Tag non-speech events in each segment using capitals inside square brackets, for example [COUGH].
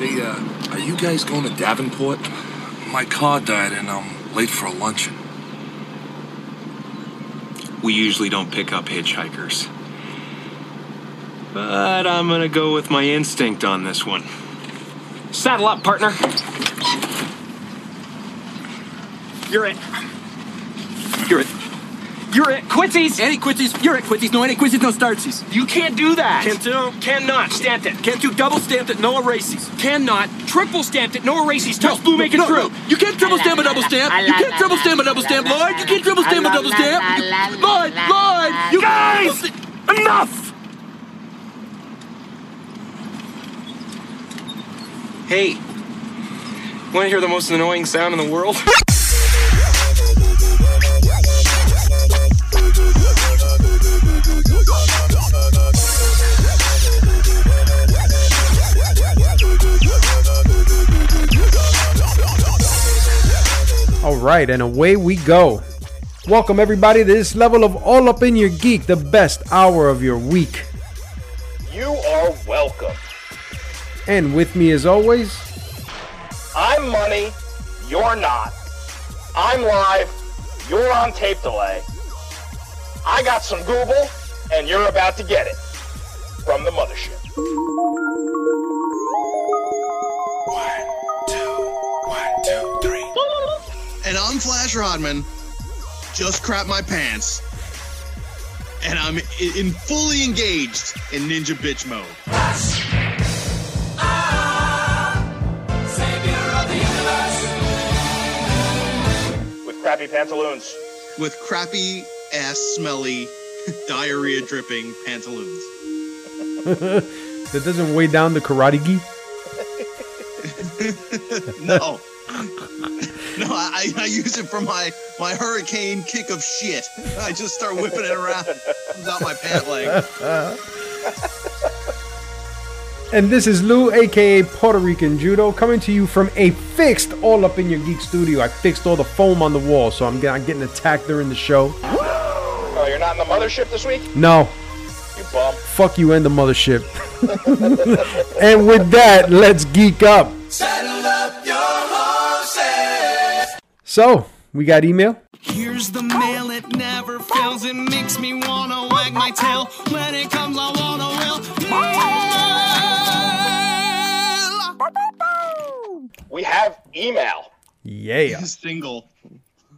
Say, uh, are you guys going to Davenport? My car died and I'm late for a luncheon. We usually don't pick up hitchhikers. But I'm gonna go with my instinct on this one. Saddle up, partner. You're it. You're at. Quitsies! Any quitties? You're at quitties. No any quitties, no startsies. You can't do that. Can't do. Cannot. Stamped it. Can't do double stamped it, no erases. Cannot. Triple stamped it. No erases. Touch blue, make it no, true. no. You can't triple stamp a double stamp. You can't triple stamp a double stamp, Lloyd. You can't triple stamp a double stamp. Lloyd, Lloyd, you Guys! Enough! Hey, want to hear the most annoying sound in the world? [LAUGHS] All right, and away we go. Welcome everybody to this level of All Up in Your Geek, the best hour of your week. You are welcome. And with me as always, I'm money, you're not. I'm live, you're on tape delay. I got some Google, and you're about to get it. From the mothership. And I'm Flash Rodman. Just crap my pants, and I'm i- in fully engaged in Ninja Bitch mode. With crappy pantaloons. with crappy ass smelly [LAUGHS] diarrhea dripping pantaloons. [LAUGHS] that doesn't weigh down the karate gi. [LAUGHS] No. No, I, I use it for my, my hurricane kick of shit. I just start whipping it around. Comes out my pant leg. [LAUGHS] And this is Lou, aka Puerto Rican Judo, coming to you from a fixed All Up in Your Geek studio. I fixed all the foam on the wall, so I'm, get- I'm getting attacked during the show. Oh, you're not in the mothership this week? No, You bum. fuck you and the mothership. [LAUGHS] and with that, let's geek up. So, we got email. Here's the mail, it never fails. It makes me wanna wag my tail. When it comes, I wanna will. We have email. Yeah. Single.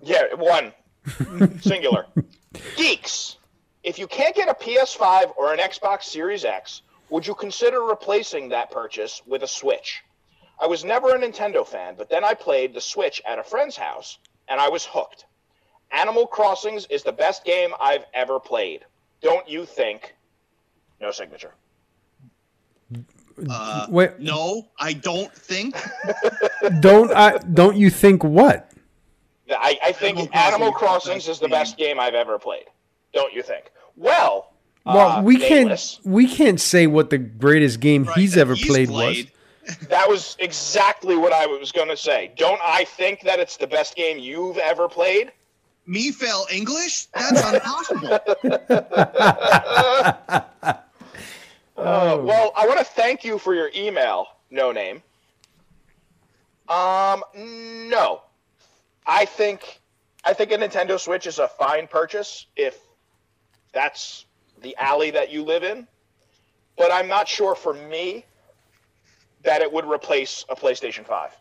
Yeah, one. [LAUGHS] Singular. Geeks. If you can't get a PS5 or an Xbox Series X, would you consider replacing that purchase with a Switch? I was never a Nintendo fan, but then I played the Switch at a friend's house and I was hooked. Animal Crossings is the best game I've ever played. Don't you think? No signature. Uh, Wait, no, I don't think. [LAUGHS] don't I? Don't you think what? I, I think Animal Animal, Crossing Crossings is is the the best best game I've ever played. Don't you think? Well, Well, uh, we can't. We can't say what the greatest game Right, he's that ever played, was. That was exactly what I was going to say. Don't I think that it's the best game you've ever played? Me fail English? That's impossible. [LAUGHS] Uh, well, I want to thank you for your email, no name. Um, no. I think I think a Nintendo Switch is a fine purchase if that's the alley that you live in. But I'm not sure for me that it would replace a PlayStation 5.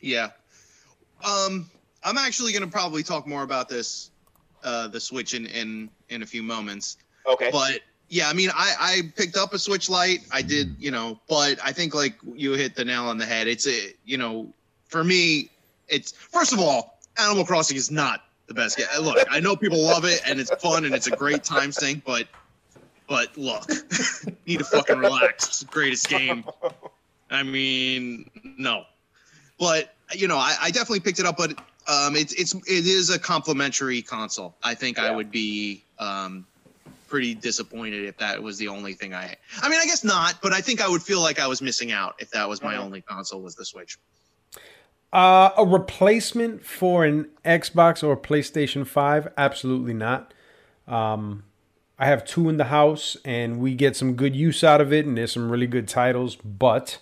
Yeah. Um, I'm actually going to probably talk more about this, uh, the Switch in, in, in a few moments. Okay. But yeah, I mean, I, I picked up a Switch Lite. I did, you know, but I think like you hit the nail on the head. It's a, you know, for me, it's first of all, Animal Crossing is not the best game. Look, I know people love it and it's fun and it's a great time sink, but, but look, [LAUGHS] need to fucking relax. It's the greatest game. I mean, no, but you know, I, I definitely picked it up, but um, it's it's it is a complimentary console. I think I would be um, pretty disappointed if that was the only thing I. I mean, I guess not, but I think I would feel like I was missing out if that was my Mhm. only console was the Switch. Uh, a replacement for an Xbox or PlayStation 5? Absolutely not. Um, I have two in the house and we get some good use out of it and there's some really good titles, but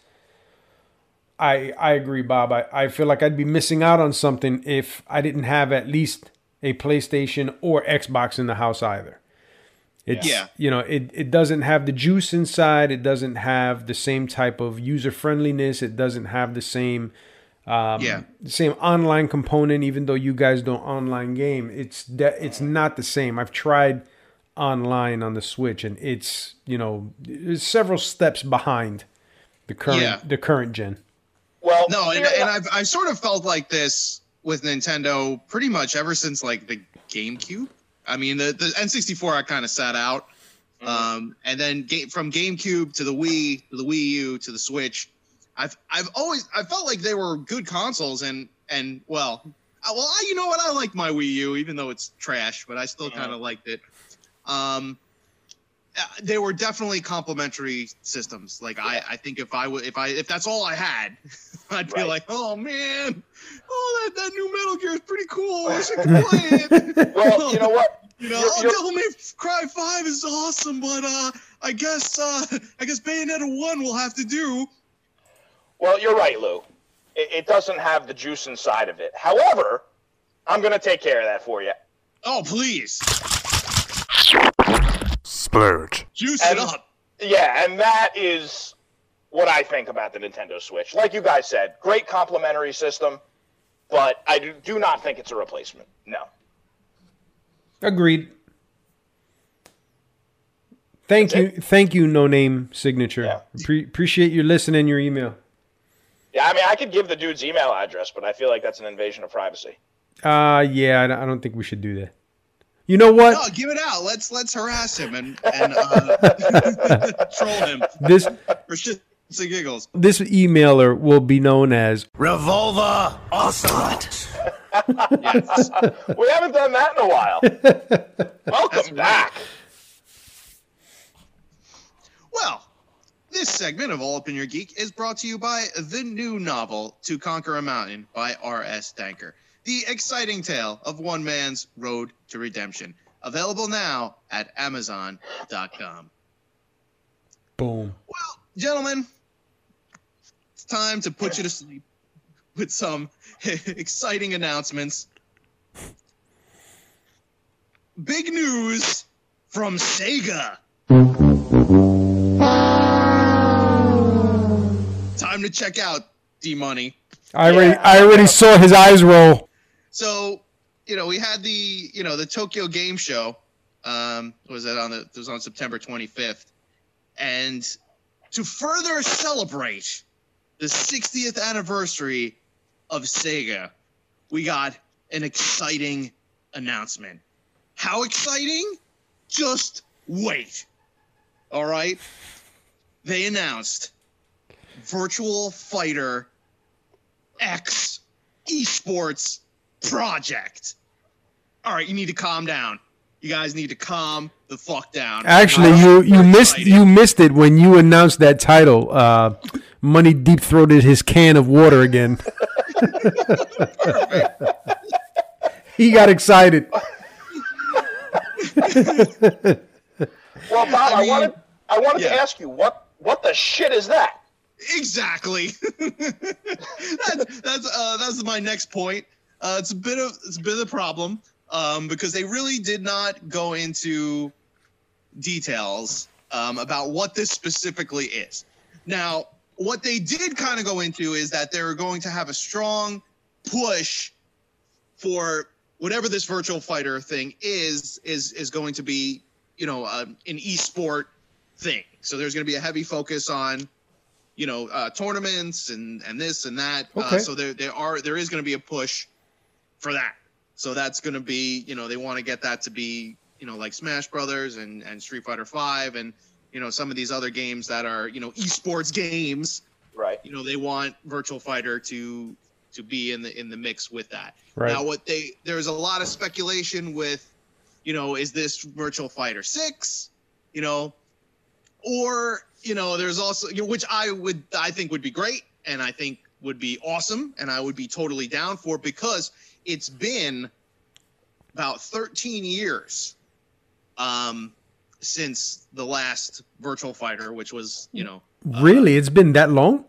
I I agree, Bob. I, I feel like I'd be missing out on something if I didn't have at least a PlayStation or Xbox in the house either. It's Yeah. you know, it, it doesn't have the juice inside, it doesn't have the same type of user friendliness, it doesn't have the same um, Yeah. same online component, even though you guys don't online game. It's de- it's not the same. I've tried online on the Switch and it's you know it's several steps behind the current Yeah. the current gen. Well, No, and, and I've I've sort of felt like this with Nintendo pretty much ever since like the GameCube. I mean, the the N64 I kind of sat out, um, and then ga- from GameCube to the Wii to the Wii U to the Switch, I've I've always I felt like they were good consoles, and and well, uh, well, I, you know what? I liked my Wii U, even though it's trash, but I still kind of liked it. Um, uh, they were definitely complementary systems. Like I, I think if I would, if I, if that's all I had, [LAUGHS] I'd be Right. like, oh man, oh that, that new Metal Gear is pretty cool. I wish I could [LAUGHS] play it. [LAUGHS] well, you know what? You know, You're- oh, you're- Devil May Cry Five is awesome, but uh, I guess uh, I guess Bayonetta One will have to do. Well, you're right, Lou. It, it doesn't have the juice inside of it. However, I'm going to take care of that for you. Oh please, Splurge. juice And- it up. Yeah, and that is what I think about the Nintendo Switch. Like you guys said, great complementary system, but I do, do not think it's a replacement. No. Agreed. Thank you, thank you, no name signature. Yeah. Pre- appreciate your listening, your email. Yeah, I mean, I could give the dude's email address, but I feel like that's an invasion of privacy. Uh yeah, I don't think we should do that. You know what? No, give it out. Let's let's harass him and and uh, [LAUGHS] troll him This for shits and giggles. this emailer will be known as Revolver Ocelot. Yes. [LAUGHS] We haven't done that in a while. [LAUGHS] Welcome back. Well, this segment of All Up in Your Geek is brought to you by the new novel To Conquer a Mountain by R.S. Danker. The exciting tale of one man's road to redemption. Available now at Amazon.com. boom. Well, gentlemen, it's time to put you to sleep with some [LAUGHS] exciting announcements. Big news from Sega. Time to check out D Money. I already I already saw his eyes roll. So, you know, we had the, you know, the Tokyo Game Show. Um, was that on the? It was on September 25th, and to further celebrate the 60th anniversary of Sega, we got an exciting announcement. How exciting? Just wait. All right. They announced Virtual Fighter X Esports Project. All right, you need to calm down. You guys need to calm the fuck down. Actually, you you missed you missed it when you announced that title. Uh, Money deep throated his can of water again. [LAUGHS] he got excited. [LAUGHS] Well, Bob, I, mean, wanted I wanted to ask you what what the shit is that? Exactly. [LAUGHS] that, that's uh, that's my next point. Uh, it's a bit of it's a bit of a problem um, because they really did not go into details um, about what this specifically is. Now, what they did kind of go into is that they were going to have a strong push for whatever this virtual fighter thing is is is going to be you know um, an esport thing. So there's going to be a heavy focus on you know uh, tournaments and and this and that. Okay. Uh, so there there are there is going to be a push for that. So that's going to be you know they want to get that to be you know like Smash Brothers and and Street Fighter Five and you know some of these other games that are you know esports games. Right. You know they want Virtual Fighter to to be in the in the mix with that. Right. Now what they there's a lot of speculation with you know is this Virtual Fighter 6, you know, or you know there's also you know, which I would I think would be great and I think would be awesome and I would be totally down for because it's been about 13 years um since the last Virtual Fighter which was, you know, Really, it's been that long?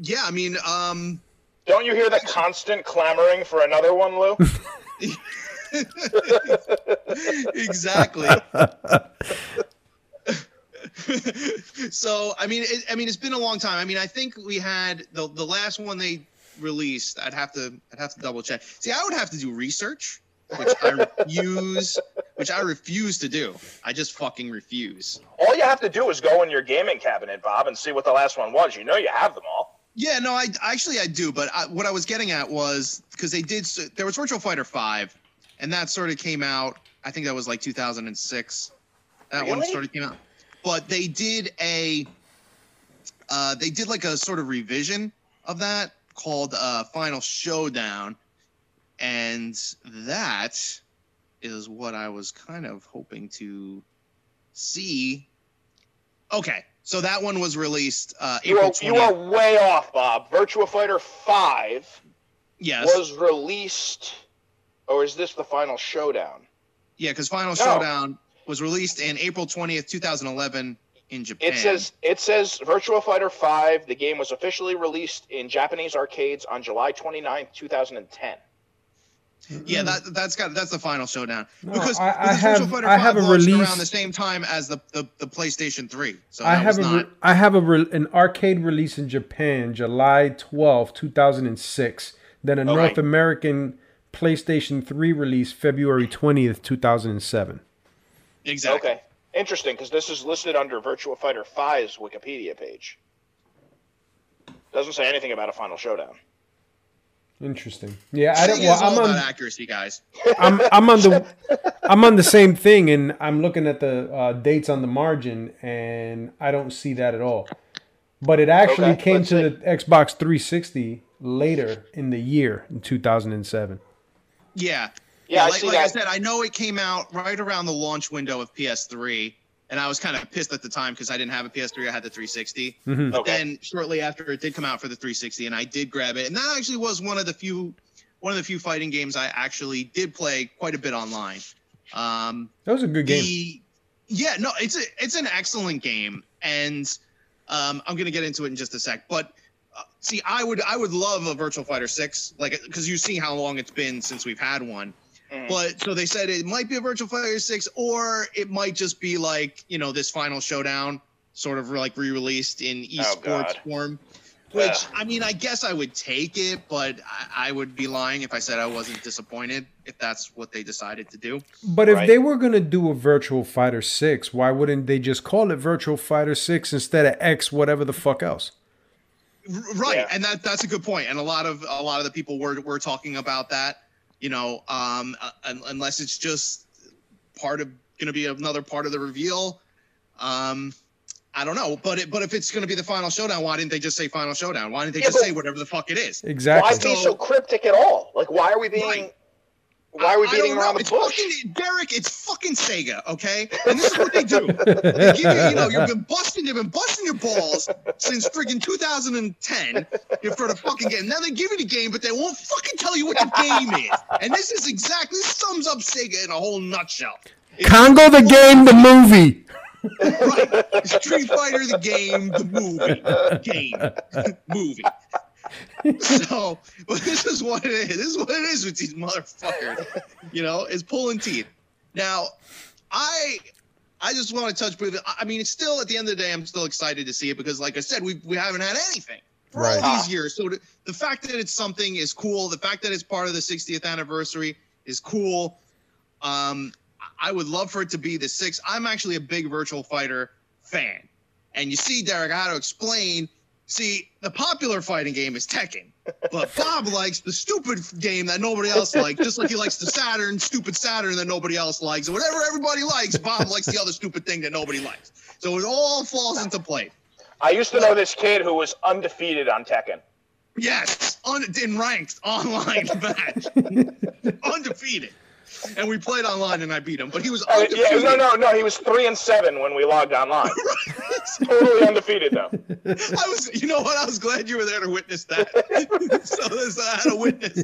yeah, I mean, um, Don't you hear the constant clamoring for another one, Lou? [LAUGHS] exactly. [LAUGHS] so I mean, it, I mean, it's been a long time. I mean, I think we had the the last one they released. I'd have to I'd have to double check. See, I would have to do research, which I refuse. Which I refuse to do. I just fucking refuse. All you have to do is go in your gaming cabinet, Bob, and see what the last one was. You know you have them all. Yeah, no, I actually I do, but I, what I was getting at was because they did. There was Virtual Fighter Five, and that sort of came out. I think that was like 2006. That one Really? sort of came out, but they did a. Uh, they did like a sort of revision of that called uh, Final Showdown, and that is what I was kind of hoping to see. Okay, so that one was released uh, You April are, 20th. you are way off, Bob. Virtua Fighter 5 yes. was released. Or is this the final showdown? Yeah, because Final No. Showdown was released in April 20th, 2011 in Japan. It says it says Virtua Fighter 5. The game was officially released in Japanese arcades on July 29th, 2010. Yeah, that that's got that's the Final Showdown. No, because I- I because have- Virtua Fighter I 5 have a launched release- around the same time as the the, the PlayStation 3. So I have a not re- I have a re- an arcade release in Japan, July 12, 2006. Then a Okay. North American PlayStation 3 release, February 20th, 2007. exactly. Okay. Interesting, because this is listed under Virtua Fighter 5's Wikipedia page. Doesn't say anything about a final showdown. Interesting. Yeah, I I don't. think Well, I'm on. accuracy, guys. [LAUGHS] I'm I'm on the I'm on the same thing, and I'm looking at the uh, dates on the margin, and I don't see that at all. But it actually Okay, came to see. the Xbox 360 later in the year, in 2007. Yeah. Yeah, I like, see like I said, I know it came out right around the launch window of PS3, and I was kind of pissed at the time because I didn't have a PS3, I had the 360. Mhm. But Okay. then shortly after it did come out for the 360, and I did grab it, and that actually was one of the few, one of the few fighting games I actually did play quite a bit online. Um, That was a good game. the yeah, no, it's a it's an excellent game, and um, I'm gonna get into it in just a sec. But uh, see, I would I would love a Virtual Fighter Six, like because you see how long it's been since we've had one. Mhm. But so they said it might be a Virtual Fighter Six, or it might just be like you know this Final Showdown, sort of like re-released in Oh, esports God. form. Which Ugh. I mean, I guess I would take it, but I, I would be lying if I said I wasn't disappointed if that's what they decided to do. But if Right. they were gonna do a Virtual Fighter 6, why wouldn't they just call it Virtual Fighter 6 instead of X whatever the fuck else? Right Yeah. and that that's a good point. point and a lot of a lot of the people were were talking about that you know um uh, unless it's just part of gonna be another part of the reveal um i don't know but it but if it's gonna be the final showdown why didn't they just say final showdown why didn't they Yeah, just say whatever the fuck it is Exactly. Why be so cryptic at all? Like, why are we being. Right. Why are we I- I beating don't around know. the it's bush? Fucking, Derek, it's fucking Sega, okay? And this is what they do. They give you, you know, you've been busting, you've been busting your balls since friggin' 2010 you- for the fucking game. Now they give you the game, but they won't fucking tell you what the game is. And this is exactly this sums up Sega in a whole nutshell. It's Congo the game, the movie. right. Street Fighter, the game, the movie, game, [LAUGHS] movie. So, but [LAUGHS] this is what it is. This is what it is with these motherfuckers. You know, is pulling teeth. Now, I, I just want to touch briefly. I I mean, it's still at the end of the day, I'm still excited to see it because, like I said, we we haven't had anything for Right. all these years. So the, the fact that it's something is cool. The fact that it's part of the 60th anniversary is cool. Um, I would love for it to be the six. I'm actually a big Virtual Fighter fan. And you see, Derek, I had to explain. See, the popular fighting game is Tekken, but Bob [LAUGHS] likes the stupid game that nobody else likes, just like he likes the Saturn, stupid Saturn that nobody else likes. And whatever everybody likes, Bob likes the other stupid thing that nobody likes. So it all falls into place. I used to know this kid who was undefeated on Tekken. Yes, un- in ranked online [LAUGHS] [LAUGHS] match, undefeated. And we played online, and I beat him, but he was Uh, yeah, undefeated. no, no, no. He was three and seven when we logged online. [LAUGHS] [LAUGHS] totally undefeated though. I was, you know what? I was glad you were there to witness that. [LAUGHS] so, so I had a witness.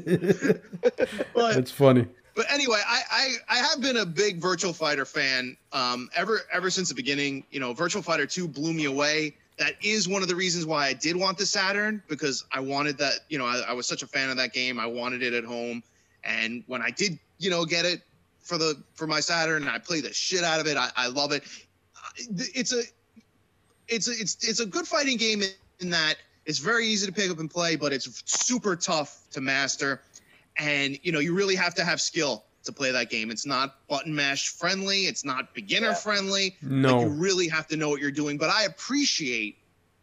But, That's funny. but anyway, I, I I have been a big Virtual Fighter fan um, ever ever since the beginning. You know, Virtual Fighter Two blew me away. that is one of the reasons why I did want the Saturn because I wanted that. You know, I, I was such a fan of that game. I wanted it at home, and when I did, you know, get it for the for my Saturn, I play the shit out of it. I, I love it. Uh, It's a it's a, it's it's a good fighting game in, in that it's very easy to pick up and play, but it's super tough to master, and you know you really have to have skill to play that game. It's not button mash friendly. It's not beginner friendly. No. like, you really have to know what you're doing. But I appreciate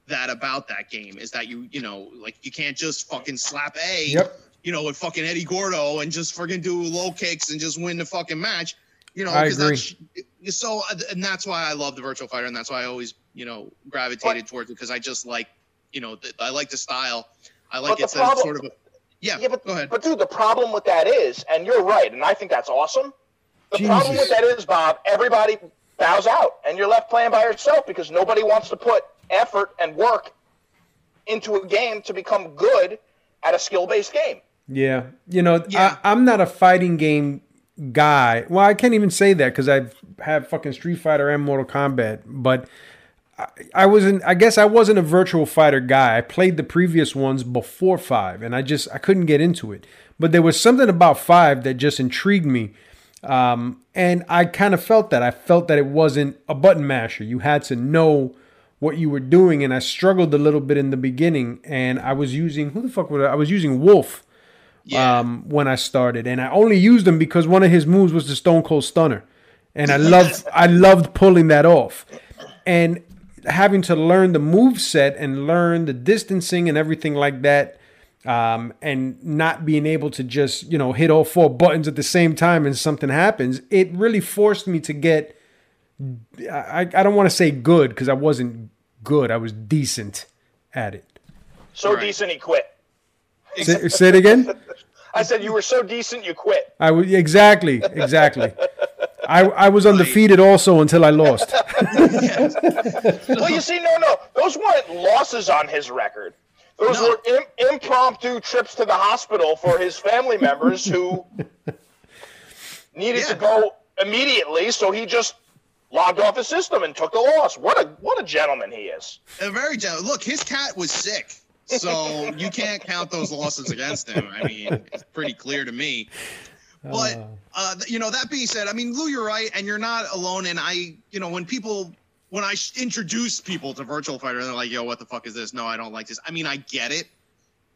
that about that game is that you you know like you can't just fucking slap A. Yep. You know, with fucking Eddie Gordo and just fucking do low kicks and just win the fucking match. You know, I 'cause agree. that's so uh, and that's why I love the virtual fighter and that's why I always you know gravitated towards it because I just like you know th- I like the style. I like But it's a sort of a yeah. Yeah, but go ahead. but dude, the problem with that is, and you're right, and I think that's awesome. The problem with that is, Bob, everybody bows out, and you're left playing by yourself because nobody wants to put effort and work into a game to become good at a skill-based game. Yeah, you know, Yeah. I, I'm not a fighting game guy. Well, I can't even say that because I've had fucking Street Fighter and Mortal Kombat, but I, I wasn't. I guess I wasn't a virtual fighter guy. I played the previous ones before five, and I just I couldn't get into it. But there was something about five that just intrigued me. Um, and I kind of felt that. I felt that it wasn't a button masher. You had to know what you were doing, and I struggled a little bit in the beginning. And I was using who the fuck was I? I was using Wolf Yeah. um, when I started, and I only used him because one of his moves was the Stone Cold Stunner, and I loved [LAUGHS] I loved pulling that off, and having to learn the move set and learn the distancing and everything like that, um, and not being able to just you know hit all four buttons at the same time and something happens, it really forced me to get. I, I don't want to say good because I wasn't good. I was decent at it. So Right. decent, he quit. Say, say it again. I said you were so decent, you quit. I was exactly, exactly. I I was undefeated also until I lost. [LAUGHS] Well, you see, no, no, those weren't losses on his record. Those No. were Im- impromptu trips to the hospital for his family members who [LAUGHS] needed Yeah. to go immediately. So he just logged off his system and took the loss. What a what a gentleman he is. A very gen- look. His cat was sick, so you can't count those losses against him. I mean, it's pretty clear to me. But uh, you know, that being said, I mean, Lou, you're right, and you're not alone. And I, you know, when people, when I introduce people to Virtual Fighter, they're like, "Yo, what the fuck is this?" No, I don't like this. I mean, I get it.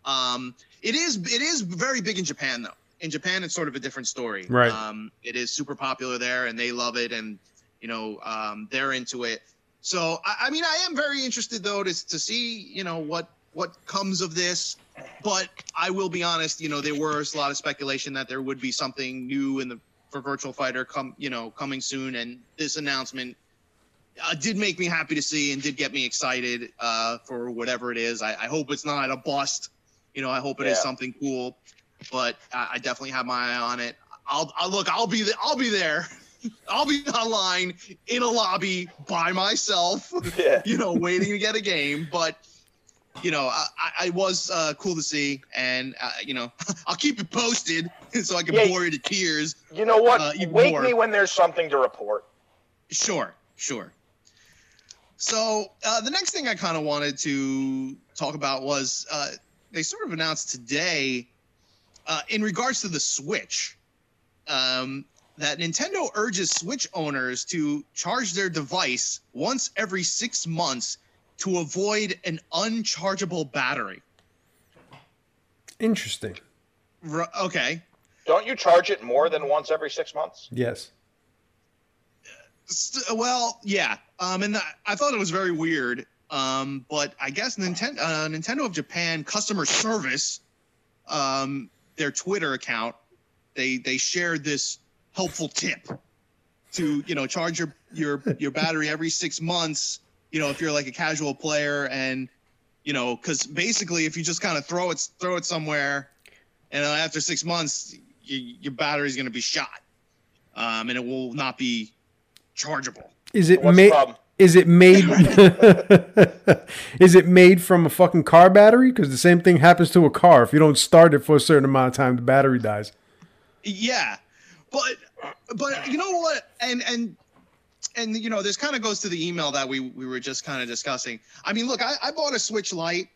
Um, it is, it is very big in Japan, though. In Japan, it's sort of a different story. Right. Um, it is super popular there, and they love it, and you know, um, they're into it. So, I, I mean, I am very interested though to to see, you know, what what comes of this. But I will be honest, you know, there was a lot of speculation that there would be something new in the for Virtual Fighter come, you know, coming soon, and this announcement uh, did make me happy to see and did get me excited uh, for whatever it is. I, I hope it's not a bust. You know, I hope it is Yeah. something cool. But I, I definitely have my eye on it. I'll, I'll look. I'll be. The, I'll be there. [LAUGHS] I'll be online in a lobby by myself. Yeah. [LAUGHS] You know, waiting to get a game. But you know, I, I- was uh, cool to see, and uh, you know, [LAUGHS] I'll keep it posted [LAUGHS] so I can Yeah. bore you to tears. You know what? Uh, Wake more. me when there's something to report. Sure, sure. So uh, the next thing I kind of wanted to talk about was uh, they sort of announced today, uh, in regards to the Switch, um, that Nintendo urges Switch owners to charge their device once every six months to avoid an unchargeable battery. Interesting. R- okay. Don't you charge it more than once every six months? Yes. St- well, yeah. Um, and I- I thought it was very weird. Um, but I guess Nintendo, uh, Nintendo of Japan customer service, um, their Twitter account, they they shared this helpful tip to you know charge your your your battery every six months. You know, if you're like a casual player, and you know, because basically, if you just kind of throw it throw it somewhere, and uh, after six months, y your battery's going to be shot, um, and it will not be chargeable. Is it made? Is it made? [LAUGHS] is it made from a fucking car battery? Because the same thing happens to a car. If you don't start it for a certain amount of time, the battery dies. Yeah, but but you know what? And and and you know, this kind of goes to the email that we we were just kind of discussing. I mean, look, I, I bought a Switch Lite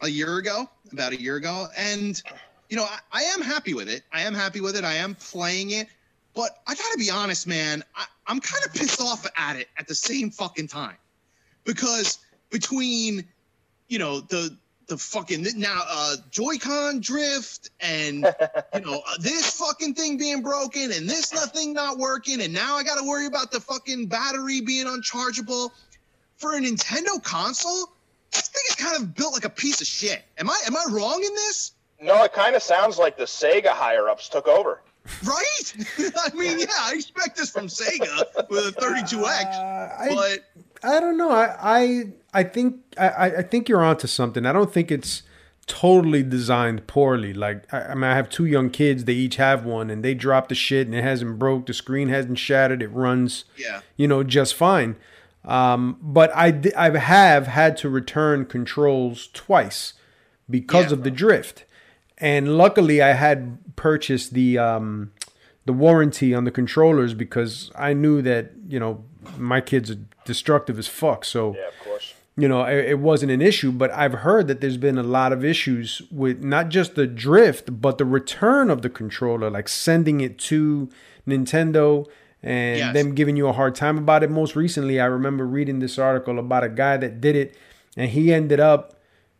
a year ago, about a year ago, and you know, I, I am happy with it. I am happy with it. I am playing it, but I gotta be honest, man. I, I'm kind of pissed off at it at the same fucking time because between you know the the fucking now uh joy-con drift and you know uh, [LAUGHS] this fucking thing being broken and this nothing not working and now i gotta worry about the fucking battery being unchargeable for a nintendo console this thing is kind of built like a piece of shit am i am i wrong in this No, it kind of sounds like the Sega higher ups took over. right [LAUGHS] i mean yeah i expect this from sega with a 32x Uh, I, but I don't know. I I, I think I, I- I think you're onto something. I don't think it's totally designed poorly. Like I, I mean, I have two young kids. They each have one, and they drop the shit, and it hasn't broke. The screen hasn't shattered. It runs, yeah you know, just fine. Um, but I I have had to return controls twice because Yeah. of the drift, and luckily I had purchased the um, the warranty on the controllers because I knew that you know my kids are destructive as fuck. So Yeah, of course. You know it, it wasn't an issue. But I've heard that there's been a lot of issues with not just the drift, but the return of the controller, like sending it to Nintendo and Yes. them giving you a hard time about it. Most recently, I remember reading this article about a guy that did it, and he ended up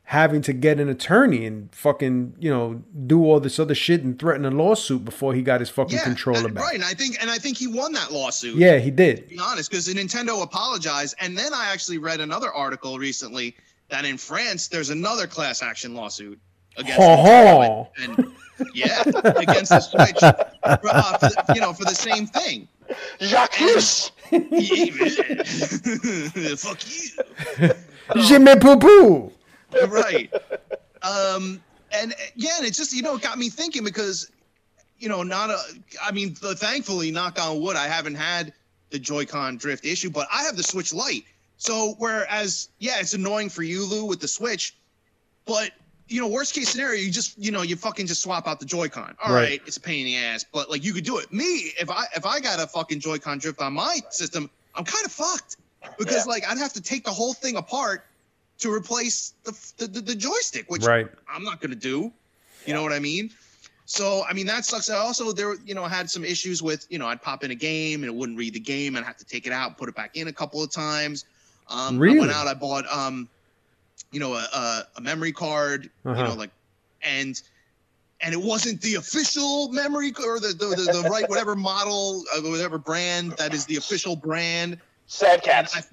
having to get an attorney and fucking you know do all this other shit and threaten a lawsuit before he got his fucking yeah controller and- back. right and i think and i think he won that lawsuit Yeah, he did. be honest, because Nintendo apologized, and then I actually read another article recently that in France there's another class action lawsuit against Ho Nintendo ho. and, and yeah, against the Switch, for, uh, for the, you know, for the same thing. Jacques! [LAUGHS] [LAUGHS] Fuck you. Je me poo poo. [LAUGHS] right. Um, and yeah, and it just you know it got me thinking because you know not a I mean th- thankfully knock on wood I haven't had the Joy-Con drift issue, but I have the Switch Lite. So whereas yeah, it's annoying for you Lou with the Switch, but you know worst case scenario you just you know you fucking just swap out the Joy-Con. All Right. right, it's a pain in the ass, but like you could do it. Me if I if I got a fucking Joy-Con drift on my system, I'm kind of fucked because Yeah. like I'd have to take the whole thing apart to replace the, the, the, the joystick, which Right. I'm not gonna do. You know what I mean? So I mean that sucks. I also there you know had some issues with you know I'd pop in a game and it wouldn't read the game and I'd have to take it out, put it back in a couple of times. Um, I Really? went out, I bought um, you know a, a, a memory card, you Uh-huh. know like, and and it wasn't the official memory c- or the the, the, the right whatever model uh, whatever brand that is the official brand. Sad And cats. I- yeah,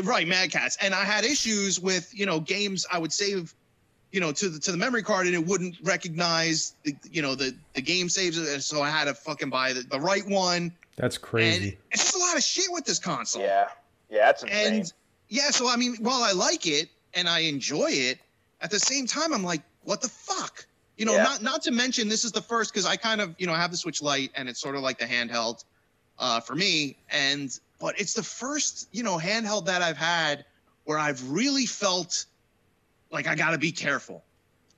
right, Mad Catz. And I had issues with, you know, games I would save, you know, to the to the memory card and it wouldn't recognize the you know the the game saves and so I had to fucking buy the, the right one. That's And crazy. it's just a lot of shit with this console. yeah. Yeah, that's insane. And yeah, so I mean, while I like it and I enjoy it, at the same time I'm like, what the fuck? You know, Yeah. not not to mention this is the first because I kind of you know I have the Switch Lite and it's sort of like the handheld uh, for me, and but it's the first you know handheld that I've had where I've really felt like I got to be careful,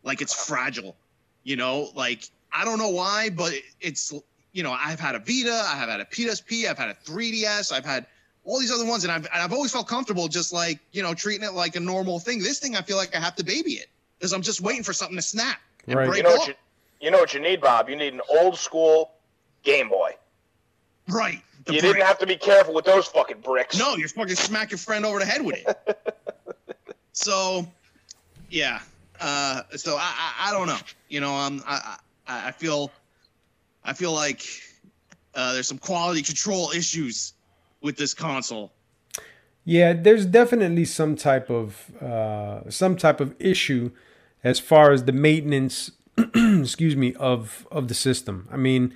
like it's fragile, you know, like I don't know why, but it's you know I've had a Vita, I have had a PSP, I've had a 3DS, I've had all these other ones, and I've and I've always felt comfortable just like you know treating it like a normal thing. This thing I feel like I have to baby it because I'm just waiting for something to snap and Right. break you know off. what you, you know what you need, Bob? You need an old school Game Boy. Right. The you brick. didn't have to be careful with those fucking bricks. No, you're fucking smack your friend over the head with it. [LAUGHS] so, yeah. Uh, so I, I, I don't know. You know, um, I, I, I feel, I feel like uh, there's some quality control issues with this console. Yeah, there's definitely some type of uh, some type of issue as far as the maintenance, [CLEARS THROAT] excuse me, of of the system. I mean,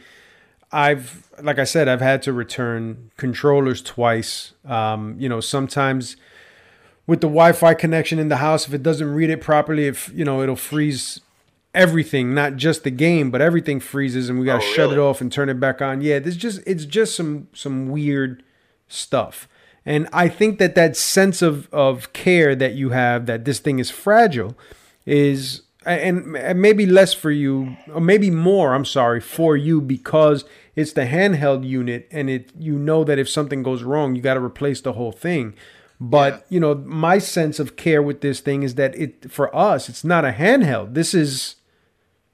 I've like I said, I've had to return controllers twice. Um, you know, sometimes with the Wi-Fi connection in the house, if it doesn't read it properly, if you know, it'll freeze everything, not just the game, but everything freezes, and we gotta Oh, shut it off and turn it back on. Yeah, there's just it's just some some weird stuff. And I think that that sense of, of care that you have that this thing is fragile is and, maybe less for you, or maybe more. I'm sorry for you because it's the handheld unit, and it you know that if something goes wrong, you got to replace the whole thing. But Yeah. you know, my sense of care with this thing is that it for us, it's not a handheld. This is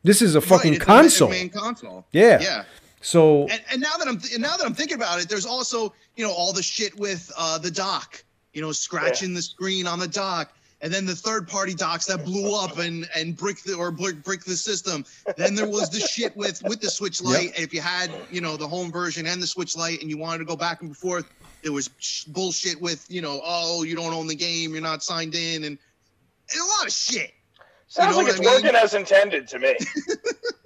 this is a fucking Right, a main- console. main console. Yeah. Yeah. So And, and now that I'm and now that I'm thinking about it, there's also you know all the shit with uh, the dock, you know, scratching the screen on the dock, and then the third party docs that blew up and and brick the or brick, brick the system. Then there was the shit with with the Switch Lite. If you had you know the home version and the Switch Lite, and you wanted to go back and forth, there was sh- bullshit with you know oh you don't own the game, you're not signed in, and, and a lot of shit. Sounds know like it's I mean? working as intended to me. [LAUGHS]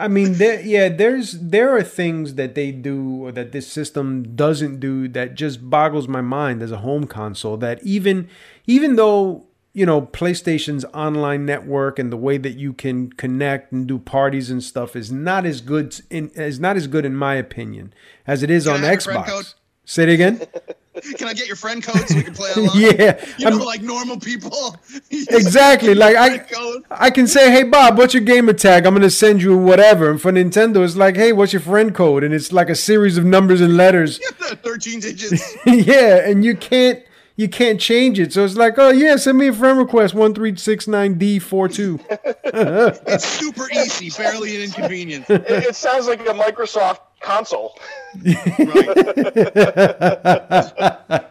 I mean, there, yeah, there's there are things that they do or that this system doesn't do that just boggles my mind as a home console. That even even though you know PlayStation's online network and the way that you can connect and do parties and stuff is not as good in is not as good in my opinion as it is Can I on have Xbox. Say it again. [LAUGHS] Can I get your friend code so we can play [LAUGHS] online? yeah, You know, I'm- like normal people. [LAUGHS] exactly. Like I, I can say, "Hey Bob, what's your gamer tag?" I'm gonna send you whatever. And for Nintendo, it's like, "Hey, what's your friend code?" And it's like a series of numbers and letters. [LAUGHS] Yeah, 13 digits. yeah, and you can't you can't change it. So it's like, "Oh yeah, send me a friend request one three six nine D 42 [LAUGHS] It's super easy, barely an inconvenience. it, it sounds like a Microsoft console. [LAUGHS]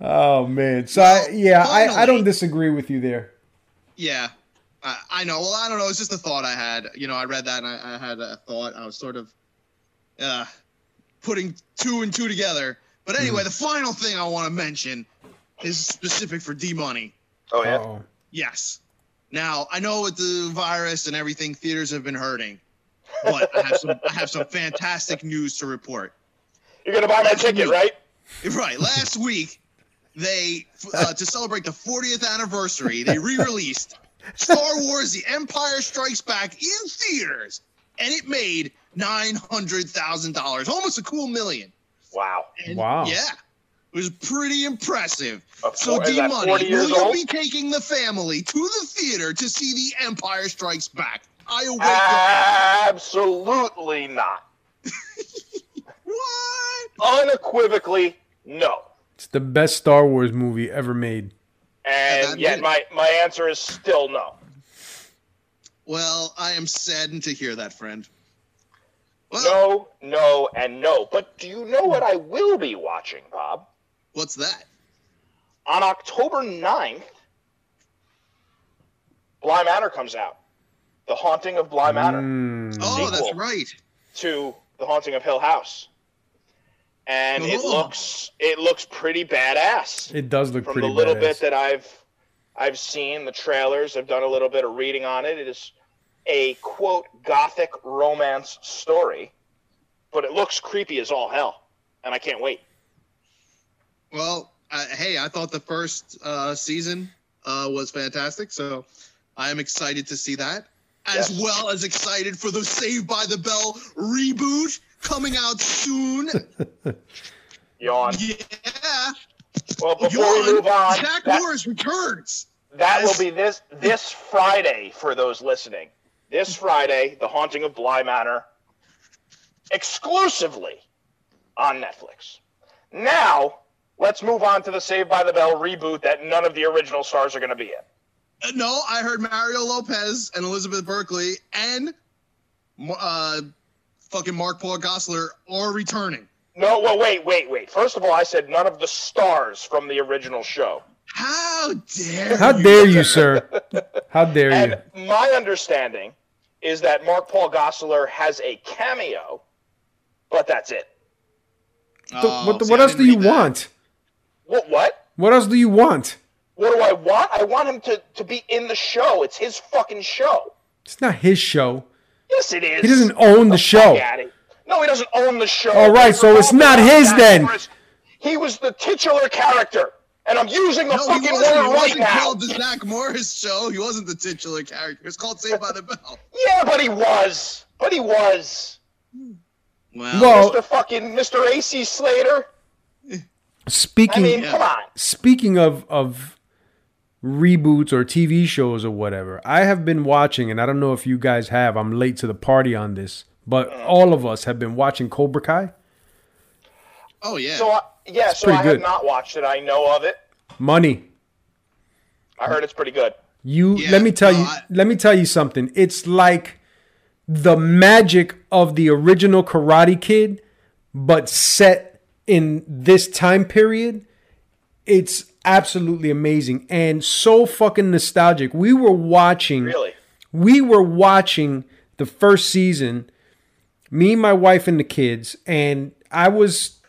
Oh man. So I, yeah, I, I don't disagree with you there. Yeah, I, I know. Well, I don't know. It's just a thought I had. You know, I read that and I, I had a thought. I was sort of uh, putting two and two together. But anyway, the final thing I want to mention is specific for D Money. Oh yeah. Uh-oh. Yes. Now I know with the virus and everything, theaters have been hurting, but I have some I have some fantastic news to report. You're gonna buy my ticket, right? Right. Last week, they uh, to celebrate the 40th anniversary, they re-released Star Wars: The Empire Strikes Back in theaters, and it made nine hundred thousand dollars, almost a cool million. Wow. And Wow. Yeah. It was pretty impressive. Of So, D Money, will years you old? be taking the family to the theater to see The Empire Strikes Back? I await. Absolutely not. [LAUGHS] what? Unequivocally, no. It's the best Star Wars movie ever made. And that yet my, my answer is still no. Well, I am saddened to hear that, friend. Well, No, no, and no. But do you know what I will be watching, Bob? What's that? On October 9th, Bly Manor comes out. The Haunting of Bly Manor Mm. Oh, that's right. to The Haunting of Hill House. And it Oh. looks it looks pretty badass. It does look From pretty the little badass. bit that I've I've seen the trailers, I've done a little bit of reading on it. It is a quote gothic romance story, but it looks creepy as all hell, and I can't wait. Well, uh, hey, I thought the first uh, season uh, was fantastic, so I am excited to see that, as Yes. well as excited for the Saved by the Bell reboot coming out soon. [LAUGHS] Yawn. yeah. Well, before Yawn, we move on, Zach that, Morris returns. that will be this this Friday for those listening. This Friday, The Haunting of Bly Manor, exclusively on Netflix. Now, let's move on to the Saved by the Bell reboot that none of the original stars are going to be in. Uh, no, I heard Mario Lopez and Elizabeth Berkley and uh, fucking Mark Paul Gosselaar are returning. No, well, wait, wait, wait. First of all, I said none of the stars from the original show. How dare How you? dare you, [LAUGHS] sir? How dare you? And my understanding is that Mark Paul Gosselaar has a cameo, but that's it. So Oh, what, see, what else do you that. want? What? What? What else do you want? What do I want? I want him to, to be in the show. It's his fucking show. It's not his show. Yes, it is. He doesn't own the show. Fuck at it. No, he doesn't own the show. All right, so it's not his then. He was the titular character, and I'm using the No, he fucking wasn't. word It right wasn't now. called the Zach Morris show. He wasn't the titular character. It's called Saved by the Bell. Yeah, but he was. But he was. Hmm. Well, Well, Mr. fucking Mr. AC Slater. I speaking mean, Yeah. come on. speaking of of reboots or TV shows or whatever. I have been watching, and I don't know if you guys have. I'm late to the party on this, but mm. all of us have been watching Cobra Kai. Oh yeah. So I, yeah, so I good. have not watched it. I know of it. Money. I heard it's pretty good. You Yeah, let me tell no, you I- let me tell you something. It's like the magic of the original Karate Kid, but set in this time period. It's absolutely amazing and so fucking nostalgic. We were watching Really. we were watching the first season, me, my wife, and the kids, and I was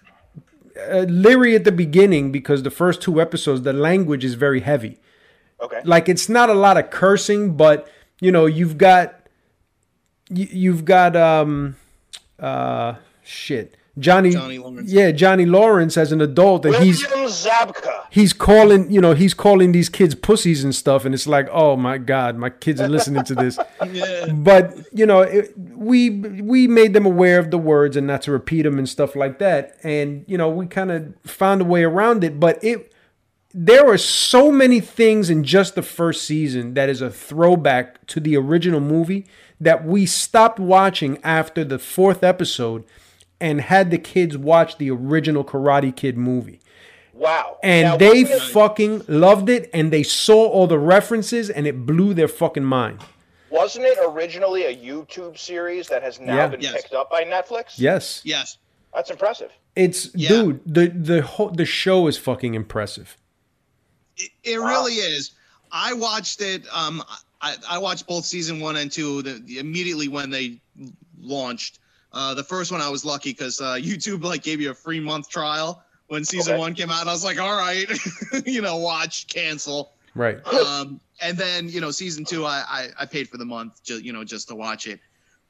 uh, leery at the beginning because the first two episodes, the language is very heavy Okay. like it's not a lot of cursing but you know you've got you, you've got um uh shit johnny, Johnny Lawrence. yeah johnny lawrence as an adult and William he's Zabka. he's calling you know he's calling these kids pussies and stuff and it's like oh my god my kids are listening to this [LAUGHS] Yeah. but you know it, we we made them aware of the words and not to repeat them and stuff like that and you know we kind of found a way around it but it there are so many things in just the first season that is a throwback to the original movie that we stopped watching after the fourth episode and had the kids watch the original Karate Kid movie. Wow. And Now, they wasn't fucking loved it and they saw all the references and it blew their fucking mind. wasn't it originally a YouTube series that has now Yeah. been Yes. picked up by Netflix? Yes. Yes. That's impressive. It's Yeah. dude, the the whole the show is fucking impressive. It, it really is. I watched it. Um, I, I watched both season one and two the, the- immediately when they launched. Uh, the first one I was lucky because uh, [LAUGHS] YouTube like gave you a free month trial when season Okay. one came out. I was like, all right, [LAUGHS] you know, watch, cancel. Right. Um, and then you know, season two, I, I I paid for the month, just you know, just to watch it.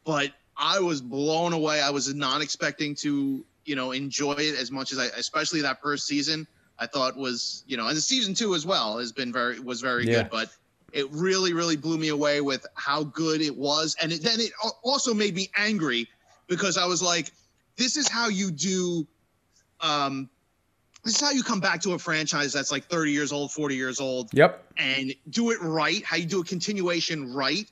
But I was blown away. I was not expecting to you know enjoy it as much as I, especially that first season. I thought was you know, and the season two as well has been very was very Yeah. good. But it really really blew me away with how good it was, and it, then it also made me angry because I was like, this is how you do. Um, this is how you come back to a franchise that's like 30 years old, 40 years old, Yep. and do it right. How you do a continuation right.